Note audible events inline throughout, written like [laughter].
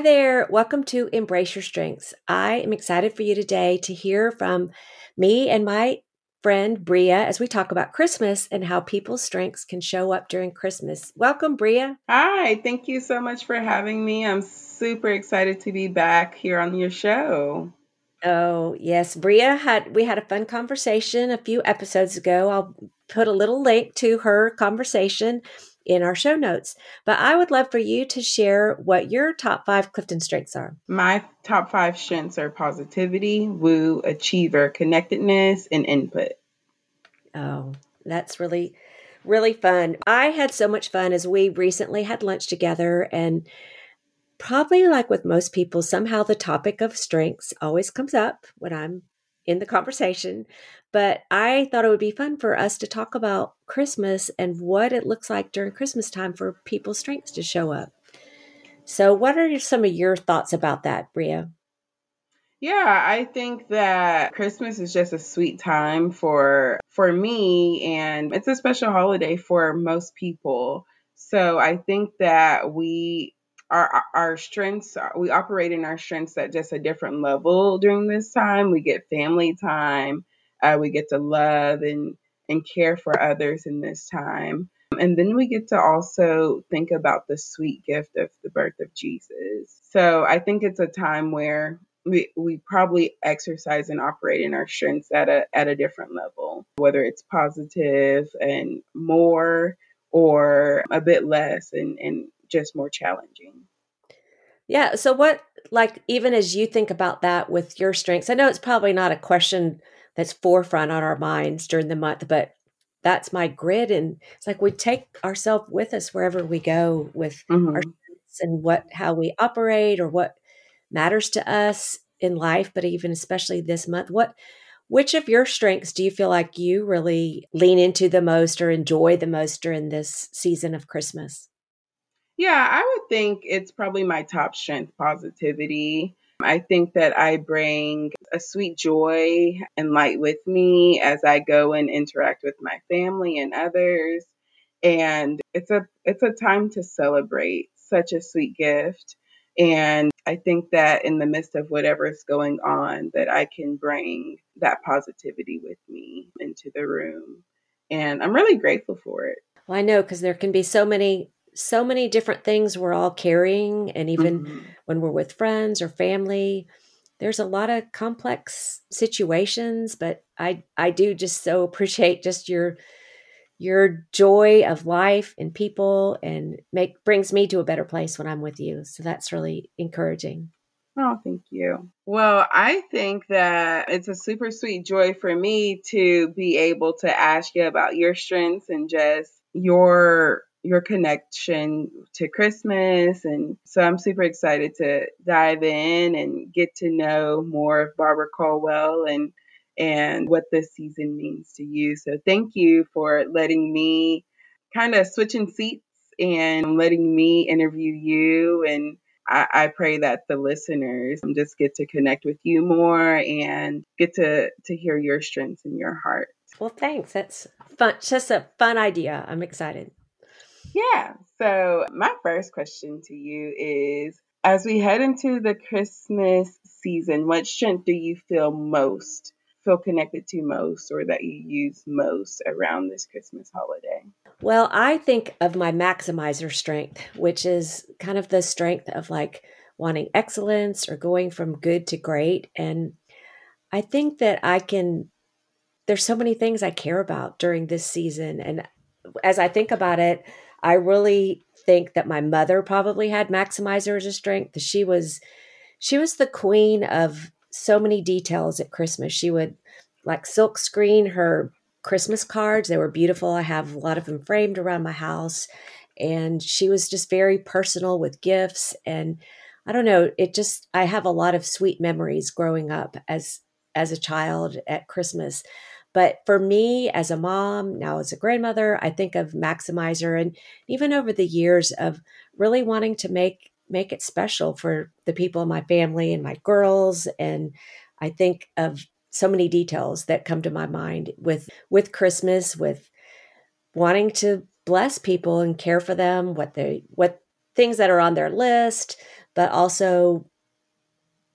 Hi there. Welcome to Embrace Your Strengths. I am excited for you today to hear from me and my friend Bria as we talk about Christmas and how people's strengths can show up during Christmas. Welcome, Bria. Hi, thank you so much for having me. I'm super excited to be back here on your show. Oh, yes. Bria had we had a fun conversation a few episodes ago. I'll put a little link to her conversation in our show notes. But I would love for you to share what your top five Clifton strengths are. My top five strengths are positivity, woo, achiever, connectedness, and input. Oh, that's really, really fun. I had so much fun as we recently had lunch together and probably like with most people, somehow the topic of strengths always comes up when I'm in the conversation. But I thought it would be fun for us to talk about Christmas and what it looks like during Christmas time for people's strengths to show up. So, what are some of your thoughts about that, Bria? Yeah, I think that Christmas is just a sweet time for for me and it's a special holiday for most people. So I think that we our our strengths we operate in our strengths at just a different level during this time. We get family time, uh, we get to love and and care for others in this time. And then we get to also think about the sweet gift of the birth of Jesus. So I think it's a time where we, we probably exercise and operate in our strengths at a at a different level, whether it's positive and more or a bit less and, and just more challenging. Yeah. So what like even as you think about that with your strengths, I know it's probably not a question that's forefront on our minds during the month, but that's my grid. And it's like we take ourselves with us wherever we go with mm-hmm. our and what how we operate or what matters to us in life, but even especially this month. What which of your strengths do you feel like you really lean into the most or enjoy the most during this season of Christmas? Yeah, I would think it's probably my top strength positivity. I think that I bring a sweet joy and light with me as I go and interact with my family and others. And it's a it's a time to celebrate such a sweet gift. And I think that in the midst of whatever is going on, that I can bring that positivity with me into the room. And I'm really grateful for it. Well, I know because there can be so many so many different things we're all carrying and even mm-hmm. when we're with friends or family there's a lot of complex situations but i i do just so appreciate just your your joy of life and people and make brings me to a better place when i'm with you so that's really encouraging Oh, thank you. Well, I think that it's a super sweet joy for me to be able to ask you about your strengths and just your your connection to Christmas. And so I'm super excited to dive in and get to know more of Barbara Culwell and and what this season means to you. So thank you for letting me kind of switching seats and letting me interview you and I, I pray that the listeners just get to connect with you more and get to to hear your strengths in your heart. Well, thanks. That's fun. Just a fun idea. I'm excited. Yeah. So, my first question to you is as we head into the Christmas season, what strength do you feel most, feel connected to most, or that you use most around this Christmas holiday? Well, I think of my maximizer strength, which is kind of the strength of like wanting excellence or going from good to great. And I think that I can, there's so many things I care about during this season. And as I think about it, I really think that my mother probably had maximizer as a strength. She was she was the queen of so many details at Christmas. She would like silk screen her Christmas cards. They were beautiful. I have a lot of them framed around my house. and she was just very personal with gifts and I don't know, it just I have a lot of sweet memories growing up as as a child at Christmas. But for me as a mom, now as a grandmother, I think of Maximizer and even over the years of really wanting to make make it special for the people in my family and my girls. And I think of so many details that come to my mind with with Christmas with wanting to bless people and care for them what they what things that are on their list but also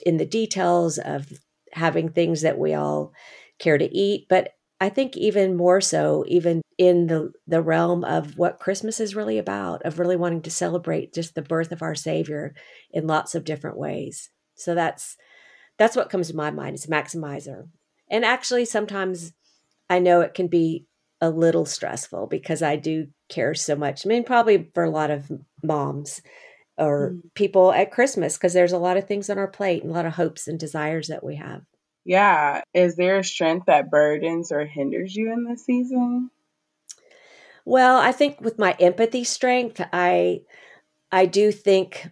in the details of having things that we all care to eat but I think even more so even in the the realm of what Christmas is really about of really wanting to celebrate just the birth of our savior in lots of different ways. So that's that's what comes to my mind is maximizer. And actually sometimes I know it can be a little stressful because I do care so much. I mean probably for a lot of moms or mm. people at Christmas because there's a lot of things on our plate and a lot of hopes and desires that we have. Yeah. Is there a strength that burdens or hinders you in this season? Well, I think with my empathy strength, I I do think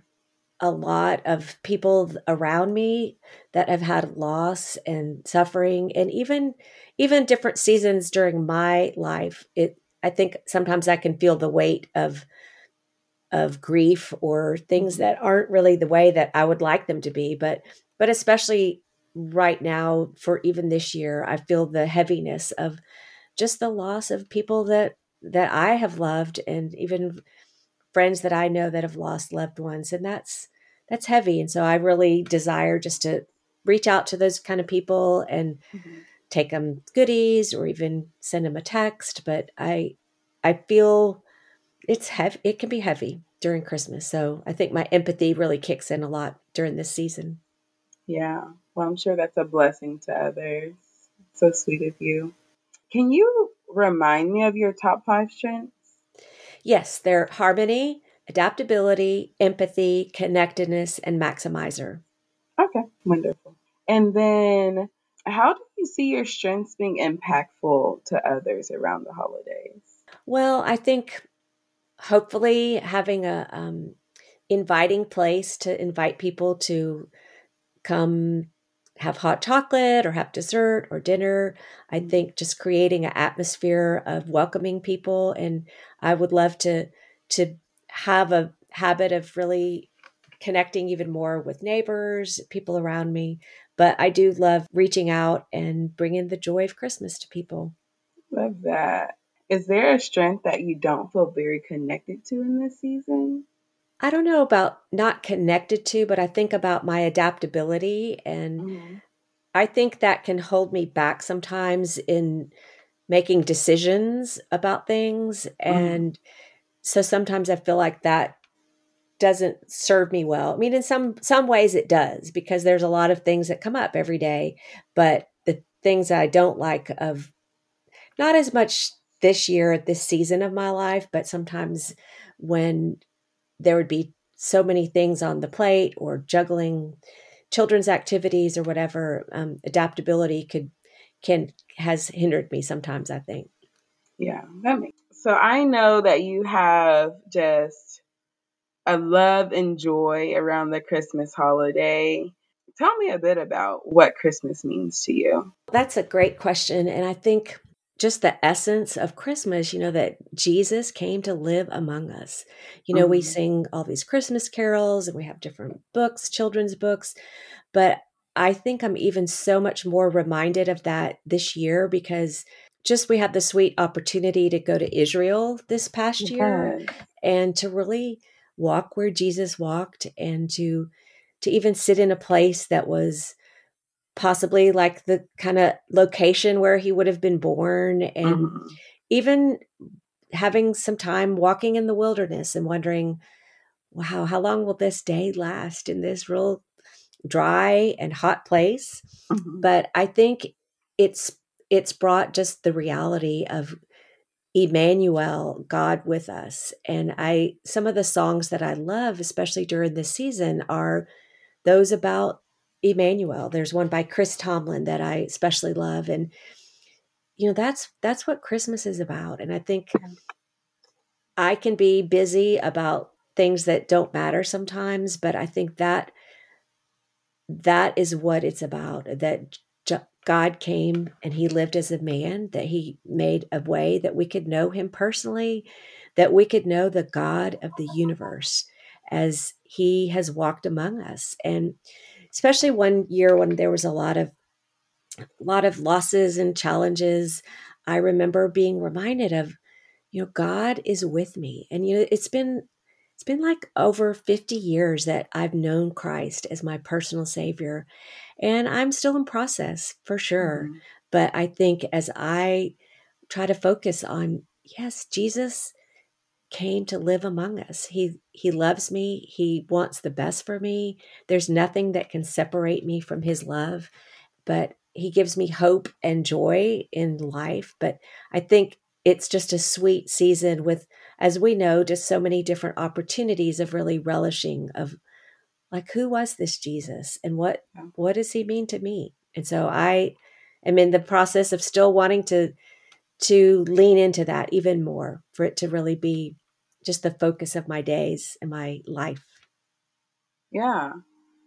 a lot of people around me that have had loss and suffering and even even different seasons during my life it i think sometimes i can feel the weight of of grief or things that aren't really the way that i would like them to be but but especially right now for even this year i feel the heaviness of just the loss of people that that i have loved and even friends that i know that have lost loved ones and that's that's heavy. And so i really desire just to reach out to those kind of people and mm-hmm. take them goodies or even send them a text but i i feel it's heavy it can be heavy during christmas. So i think my empathy really kicks in a lot during this season. Yeah well, I'm sure that's a blessing to others. So sweet of you. Can you remind me of your top five strengths? Yes, they're harmony, adaptability, empathy, connectedness, and maximizer. Okay, wonderful. And then, how do you see your strengths being impactful to others around the holidays? Well, I think hopefully having a um, inviting place to invite people to come have hot chocolate or have dessert or dinner. I mm. think just creating an atmosphere of welcoming people and I would love to to have a habit of really connecting even more with neighbors, people around me, but I do love reaching out and bringing the joy of Christmas to people. Love that. Is there a strength that you don't feel very connected to in this season? I don't know about not connected to, but I think about my adaptability. And mm-hmm. I think that can hold me back sometimes in making decisions about things. Mm-hmm. And so sometimes I feel like that doesn't serve me well. I mean, in some some ways it does because there's a lot of things that come up every day, but the things I don't like of not as much this year, at this season of my life, but sometimes when there would be so many things on the plate or juggling children's activities or whatever um, adaptability could can has hindered me sometimes i think. Yeah that makes so i know that you have just a love and joy around the christmas holiday. Tell me a bit about what christmas means to you. That's a great question and i think just the essence of Christmas, you know, that Jesus came to live among us. You know, mm-hmm. we sing all these Christmas carols and we have different books, children's books, but I think I'm even so much more reminded of that this year because just we had the sweet opportunity to go to Israel this past year and to really walk where Jesus walked and to to even sit in a place that was possibly like the kind of location where he would have been born and mm-hmm. even having some time walking in the wilderness and wondering wow how long will this day last in this real dry and hot place mm-hmm. but i think it's it's brought just the reality of Emmanuel, God with us. And I some of the songs that I love, especially during this season, are those about Emmanuel. There's one by Chris Tomlin that I especially love. And, you know, that's that's what Christmas is about. And I think mm-hmm. I can be busy about things that don't matter sometimes, but I think that that is what it's about that God came and he lived as a man, that he made a way that we could know him personally, that we could know the God of the universe as he has walked among us. And especially one year when there was a lot of a lot of losses and challenges, I remember being reminded of, you know, God is with me. And you know, it's been it's been like over 50 years that I've known Christ as my personal savior. And I'm still in process for sure. Mm-hmm. But I think as I try to focus on, yes, Jesus came to live among us. He he loves me. He wants the best for me. There's nothing that can separate me from his love, but he gives me hope and joy in life, but I think it's just a sweet season with as we know just so many different opportunities of really relishing of like who was this Jesus and what what does he mean to me? And so I am in the process of still wanting to to lean into that even more for it to really be just the focus of my days and my life. Yeah.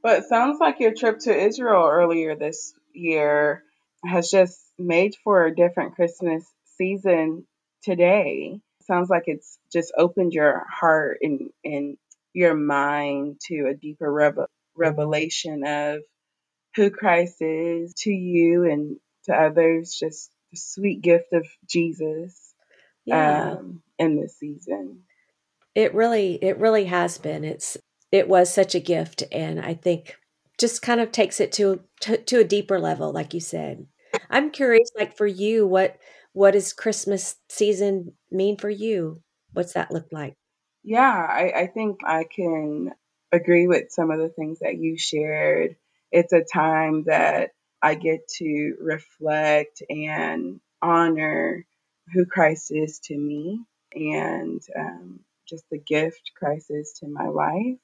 But it sounds like your trip to Israel earlier this year has just made for a different Christmas season today. Sounds like it's just opened your heart and, and your mind to a deeper revel- revelation of who Christ is to you and to others. Just the sweet gift of Jesus yeah. um, in this season. It really, it really has been. It's, it was such a gift, and I think just kind of takes it to, to to a deeper level, like you said. I'm curious, like for you, what what does Christmas season mean for you? What's that look like? Yeah, I, I think I can agree with some of the things that you shared. It's a time that I get to reflect and honor who Christ is to me and um, just the gift Christ is to my life.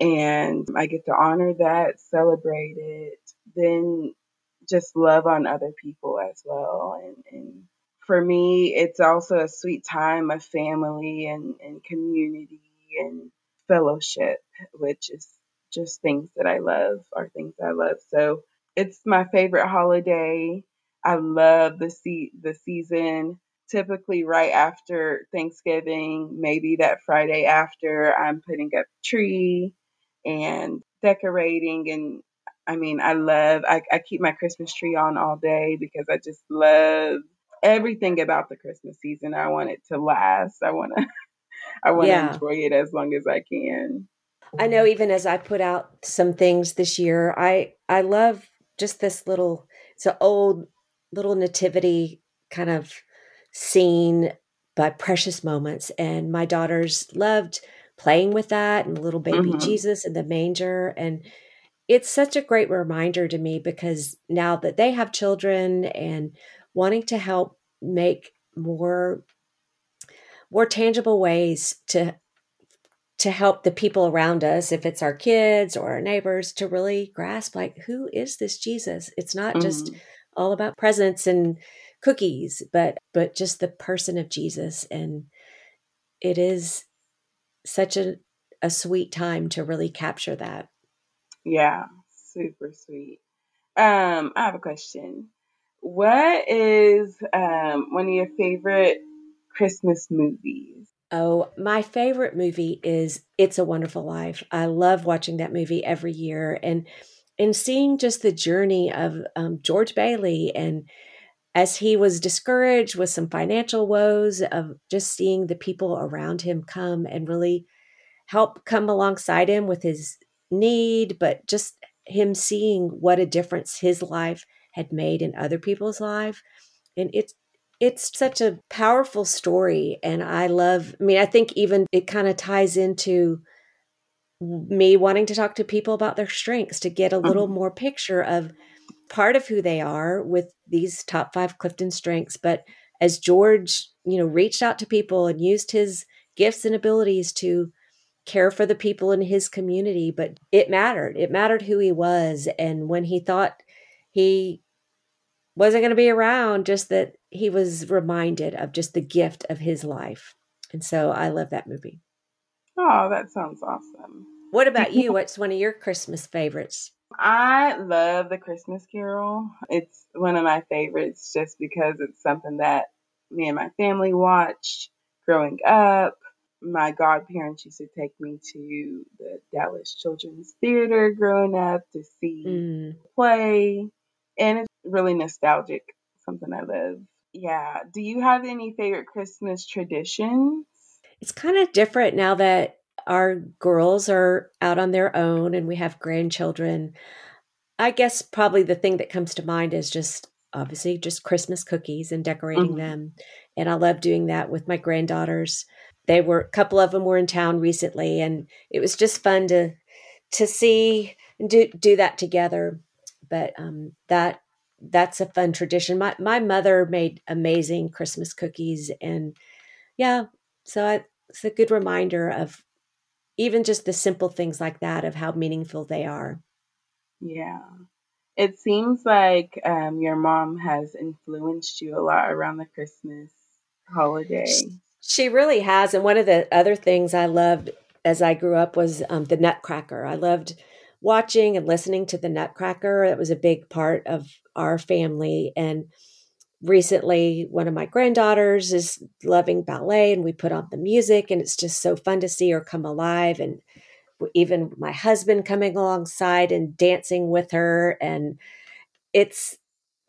And I get to honor that, celebrate it, then just love on other people as well. And, and for me, it's also a sweet time of family and, and community and fellowship, which is just things that I love, are things I love. So it's my favorite holiday. I love the se- the season. Typically, right after Thanksgiving, maybe that Friday after, I'm putting up a tree and decorating and I mean, I love, I, I keep my Christmas tree on all day because I just love everything about the Christmas season. I want it to last. I want to, [laughs] I want to yeah. enjoy it as long as I can. I know even as I put out some things this year, I, I love just this little, it's an old little nativity kind of scene by precious moments. And my daughters loved playing with that and little baby mm-hmm. Jesus in the manger. And it's such a great reminder to me because now that they have children and wanting to help make more more tangible ways to to help the people around us if it's our kids or our neighbors to really grasp like who is this jesus it's not mm-hmm. just all about presents and cookies but but just the person of jesus and it is such a, a sweet time to really capture that yeah, super sweet. Um, I have a question. What is um, one of your favorite Christmas movies? Oh, my favorite movie is It's a Wonderful Life. I love watching that movie every year and and seeing just the journey of um, George Bailey and as he was discouraged with some financial woes of just seeing the people around him come and really help come alongside him with his need, but just him seeing what a difference his life had made in other people's life. And it's it's such a powerful story and I love I mean I think even it kind of ties into me wanting to talk to people about their strengths to get a little mm-hmm. more picture of part of who they are with these top 5 Clifton strengths but as George, you know, reached out to people and used his gifts and abilities to care for the people in his community, but it mattered. It mattered who he was. And when he thought he wasn't going to be around, just that he was reminded of just the gift of his life. And so I love that movie. Oh, that sounds awesome. What about you? [laughs] What's one of your Christmas favorites? I love the Christmas Carol. It's one of my favorites just because it's something that me and my family watched growing up. My godparents used to take me to the Dallas Children's Theater growing up to see mm. play. And it's really nostalgic, something I love. Yeah. Do you have any favorite Christmas traditions? It's kind of different now that our girls are out on their own and we have grandchildren. I guess probably the thing that comes to mind is just obviously just Christmas cookies and decorating mm-hmm. them. And I love doing that with my granddaughters. They were a couple of them were in town recently and it was just fun to to see and do do that together. But um that that's a fun tradition. My my mother made amazing Christmas cookies and yeah, so I, it's a good reminder of even just the simple things like that of how meaningful they are. Yeah. It seems like um, your mom has influenced you a lot around the Christmas holiday. She really has. And one of the other things I loved as I grew up was um, the Nutcracker. I loved watching and listening to the Nutcracker. It was a big part of our family. And recently one of my granddaughters is loving ballet and we put on the music and it's just so fun to see her come alive and even my husband coming alongside and dancing with her and it's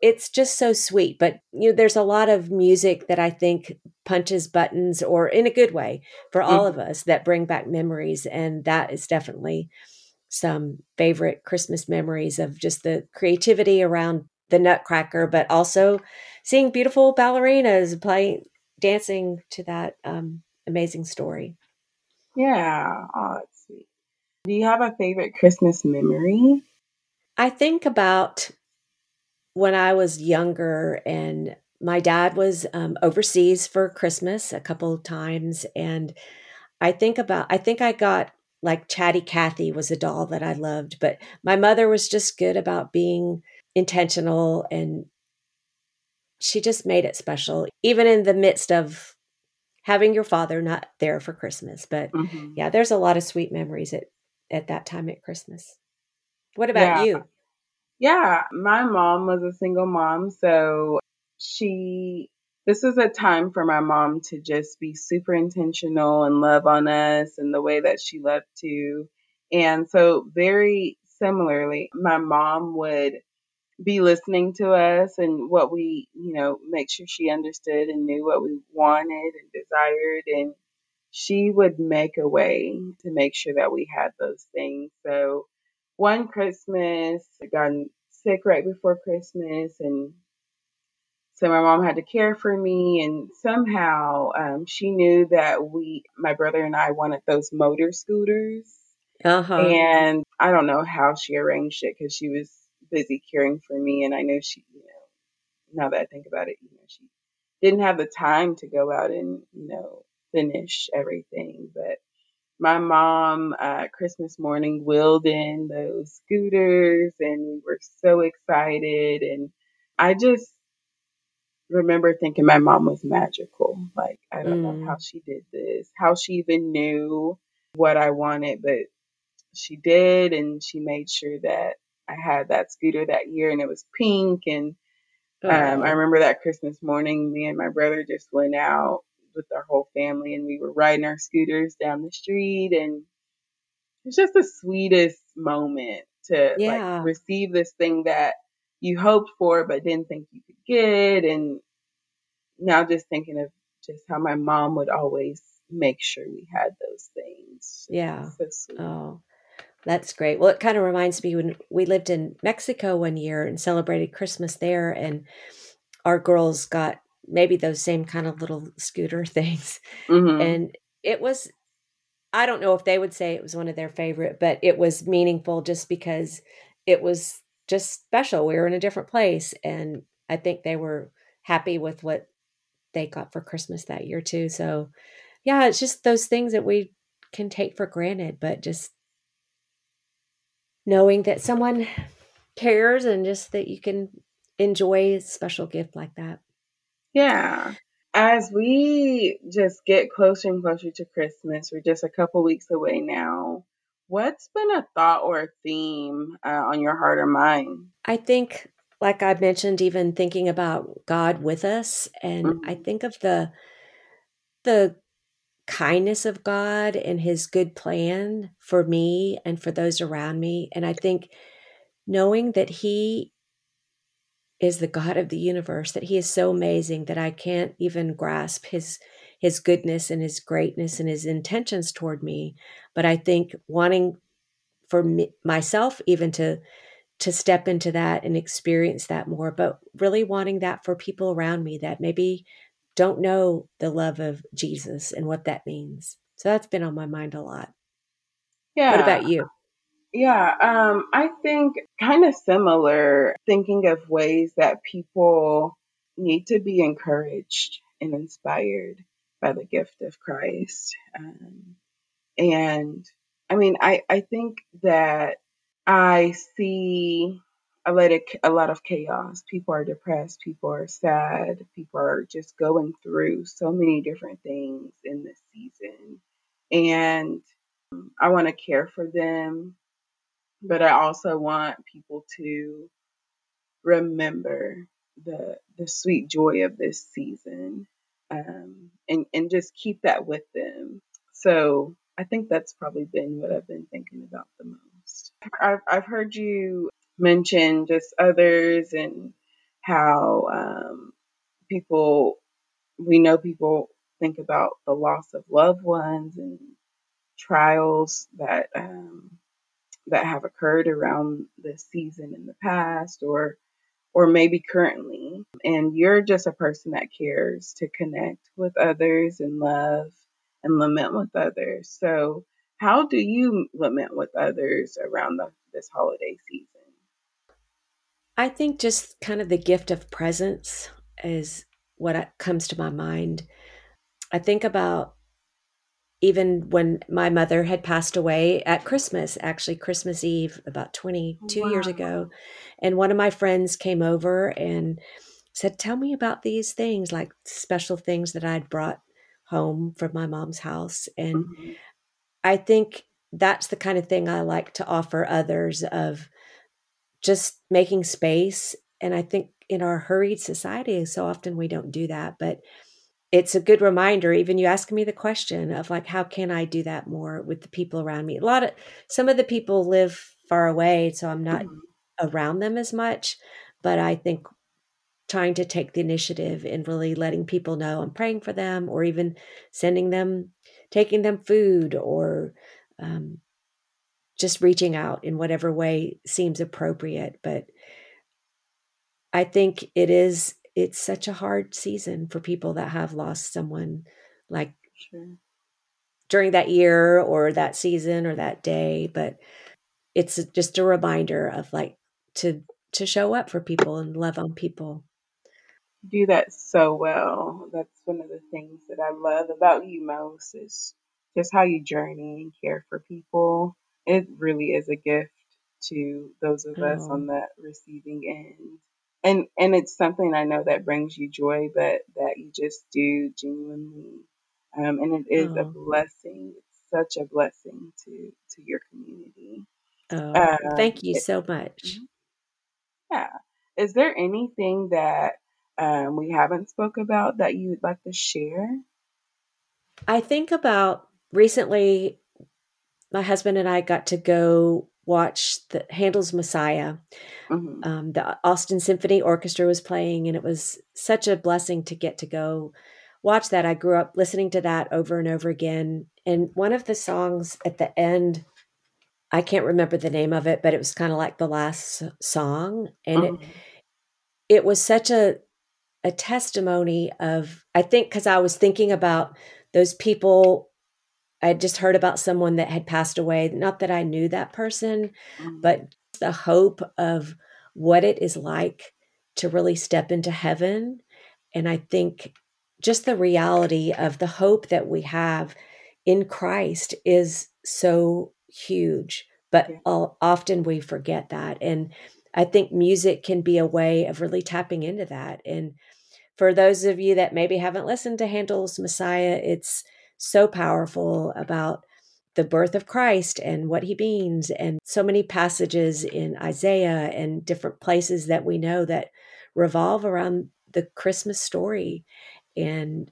it's just so sweet but you know there's a lot of music that i think punches buttons or in a good way for all mm-hmm. of us that bring back memories and that is definitely some favorite christmas memories of just the creativity around the nutcracker but also seeing beautiful ballerinas playing dancing to that um, amazing story. Yeah, oh, that's sweet. Do you have a favorite Christmas memory? I think about when I was younger and my dad was um, overseas for Christmas a couple of times. And I think about, I think I got like Chatty Cathy was a doll that I loved, but my mother was just good about being intentional and she just made it special, even in the midst of having your father not there for Christmas. But mm-hmm. yeah, there's a lot of sweet memories at, at that time at Christmas. What about yeah. you? Yeah, my mom was a single mom. So she, this is a time for my mom to just be super intentional and love on us in the way that she loved to. And so, very similarly, my mom would be listening to us and what we, you know, make sure she understood and knew what we wanted and desired. And she would make a way to make sure that we had those things. So one Christmas, I got sick right before Christmas and so my mom had to care for me and somehow um, she knew that we, my brother and I wanted those motor scooters. Uh-huh. And I don't know how she arranged it because she was busy caring for me. And I know she, you know, now that I think about it, you know, she didn't have the time to go out and, you know, finish everything. But my mom, uh, Christmas morning, wheeled in those scooters and we were so excited. And I just remember thinking my mom was magical. Like, I don't mm. know how she did this, how she even knew what I wanted, but she did. And she made sure that I had that scooter that year and it was pink. And um, I remember that Christmas morning, me and my brother just went out with our whole family and we were riding our scooters down the street. And it's just the sweetest moment to yeah. like receive this thing that you hoped for but didn't think you could get. And now just thinking of just how my mom would always make sure we had those things. Yeah. So oh, that's great. Well, it kind of reminds me when we lived in Mexico one year and celebrated Christmas there, and our girls got maybe those same kind of little scooter [laughs] things. Mm-hmm. And it was, I don't know if they would say it was one of their favorite, but it was meaningful just because it was just special. We were in a different place. And I think they were happy with what they got for Christmas that year, too. So, yeah, it's just those things that we can take for granted, but just knowing that someone cares and just that you can enjoy a special gift like that. Yeah. as we just get closer and closer to Christmas, we're just a couple weeks away now. What's been a thought or a theme uh, on your heart or mind? I think, like I mentioned, even thinking about God with us, and mm-hmm. I think of the the kindness of God and His good plan for me and for those around me, and I think knowing that He is the God of the universe, that he is so amazing that I can't even grasp his his goodness and his greatness and his intentions toward me. But I think wanting for me, myself even to to step into that and experience that more, but really wanting that for people around me that maybe don't know the love of Jesus and what that means. So that's been on my mind a lot. Yeah. What about you? Yeah, um, I think kind of similar, thinking of ways that people need to be encouraged and inspired by the gift of Christ. Um, and I mean, I, I think that I see a lot, of, a lot of chaos. People are depressed, people are sad, people are just going through so many different things in this season. And I want to care for them but I also want people to remember the the sweet joy of this season um, and and just keep that with them. So I think that's probably been what I've been thinking about the most. I've I've heard you mention just others and how um, people we know people think about the loss of loved ones and trials that um, that have occurred around this season in the past or or maybe currently. And you're just a person that cares to connect with others and love and lament with others. So how do you lament with others around the, this holiday season i think just kind of the gift of presence is what comes to my mind i think about even when my mother had passed away at Christmas, actually Christmas Eve, about 22 wow. years ago. And one of my friends came over and said, Tell me about these things, like special things that I'd brought home from my mom's house. And mm-hmm. I think that's the kind of thing I like to offer others of just making space. And I think in our hurried society, so often we don't do that. But it's a good reminder even you ask me the question of like how can i do that more with the people around me a lot of some of the people live far away so i'm not mm-hmm. around them as much but i think trying to take the initiative and really letting people know i'm praying for them or even sending them taking them food or um, just reaching out in whatever way seems appropriate but i think it is it's such a hard season for people that have lost someone like sure. during that year or that season or that day but it's just a reminder of like to to show up for people and love on people. Do that so well. That's one of the things that i love about you most is just how you journey and care for people it really is a gift to those of oh. us on the receiving end and and it's something I know that brings you joy, but that you just do genuinely, um, and it is oh. a blessing. It's such a blessing to to your community. Oh, uh, thank you so much. Mm-hmm. Yeah. Is there anything that um, we haven't spoke about that you would like to share? I think about recently, my husband and I got to go watch the Handel's Messiah. Mm-hmm. Um, the Austin Symphony Orchestra was playing, and it was such a blessing to get to go watch that. I grew up listening to that over and over again. And one of the songs at the end, I can't remember the name of it, but it was kind of like the last song, and mm-hmm. it it was such a a testimony of I think because I was thinking about those people I had just heard about someone that had passed away. Not that I knew that person, mm-hmm. but the hope of what it is like to really step into heaven. And I think just the reality of the hope that we have in Christ is so huge, but yeah. often we forget that. And I think music can be a way of really tapping into that. And for those of you that maybe haven't listened to Handel's Messiah, it's so powerful about the birth of Christ and what he means, and so many passages in Isaiah and different places that we know that revolve around the Christmas story. And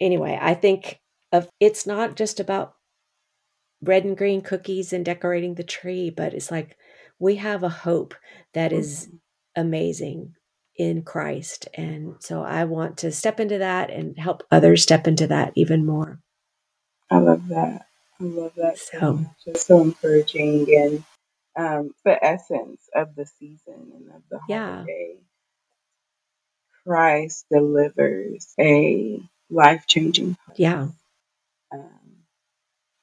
anyway, I think of it's not just about red and green cookies and decorating the tree, but it's like we have a hope that is mm-hmm. amazing in Christ. And so I want to step into that and help others step into that even more. I love that. I love that so, so much. So encouraging and um, the essence of the season and of the holiday. Yeah. Christ delivers a life changing. Yeah. Um,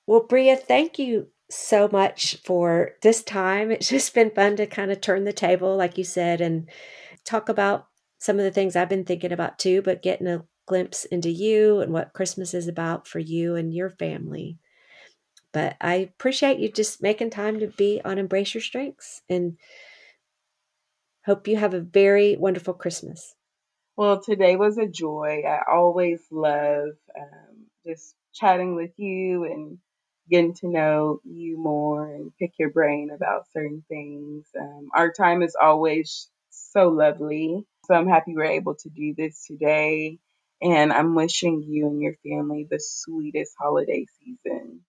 well, Bria, thank you so much for this time. It's just been fun to kind of turn the table, like you said, and talk about some of the things I've been thinking about too, but getting a glimpse into you and what Christmas is about for you and your family. But I appreciate you just making time to be on Embrace Your Strengths and hope you have a very wonderful Christmas. Well, today was a joy. I always love um, just chatting with you and getting to know you more and pick your brain about certain things. Um, our time is always so lovely. So I'm happy we're able to do this today. And I'm wishing you and your family the sweetest holiday season.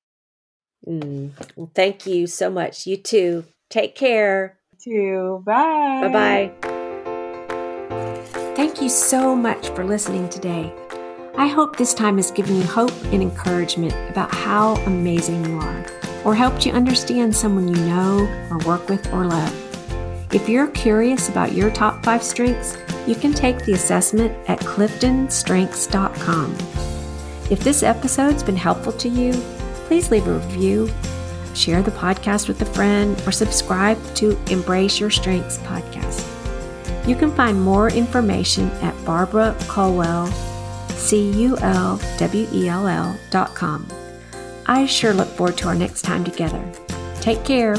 Mm. Well, thank you so much. You too. Take care. You too. Bye. Bye bye. Thank you so much for listening today. I hope this time has given you hope and encouragement about how amazing you are, or helped you understand someone you know, or work with, or love. If you're curious about your top five strengths, you can take the assessment at cliftonstrengths.com. If this episode's been helpful to you, please leave a review, share the podcast with a friend, or subscribe to Embrace Your Strengths podcast. You can find more information at Barbara Culwell, C-U-L-W-E-L-L dot com. I sure look forward to our next time together. Take care.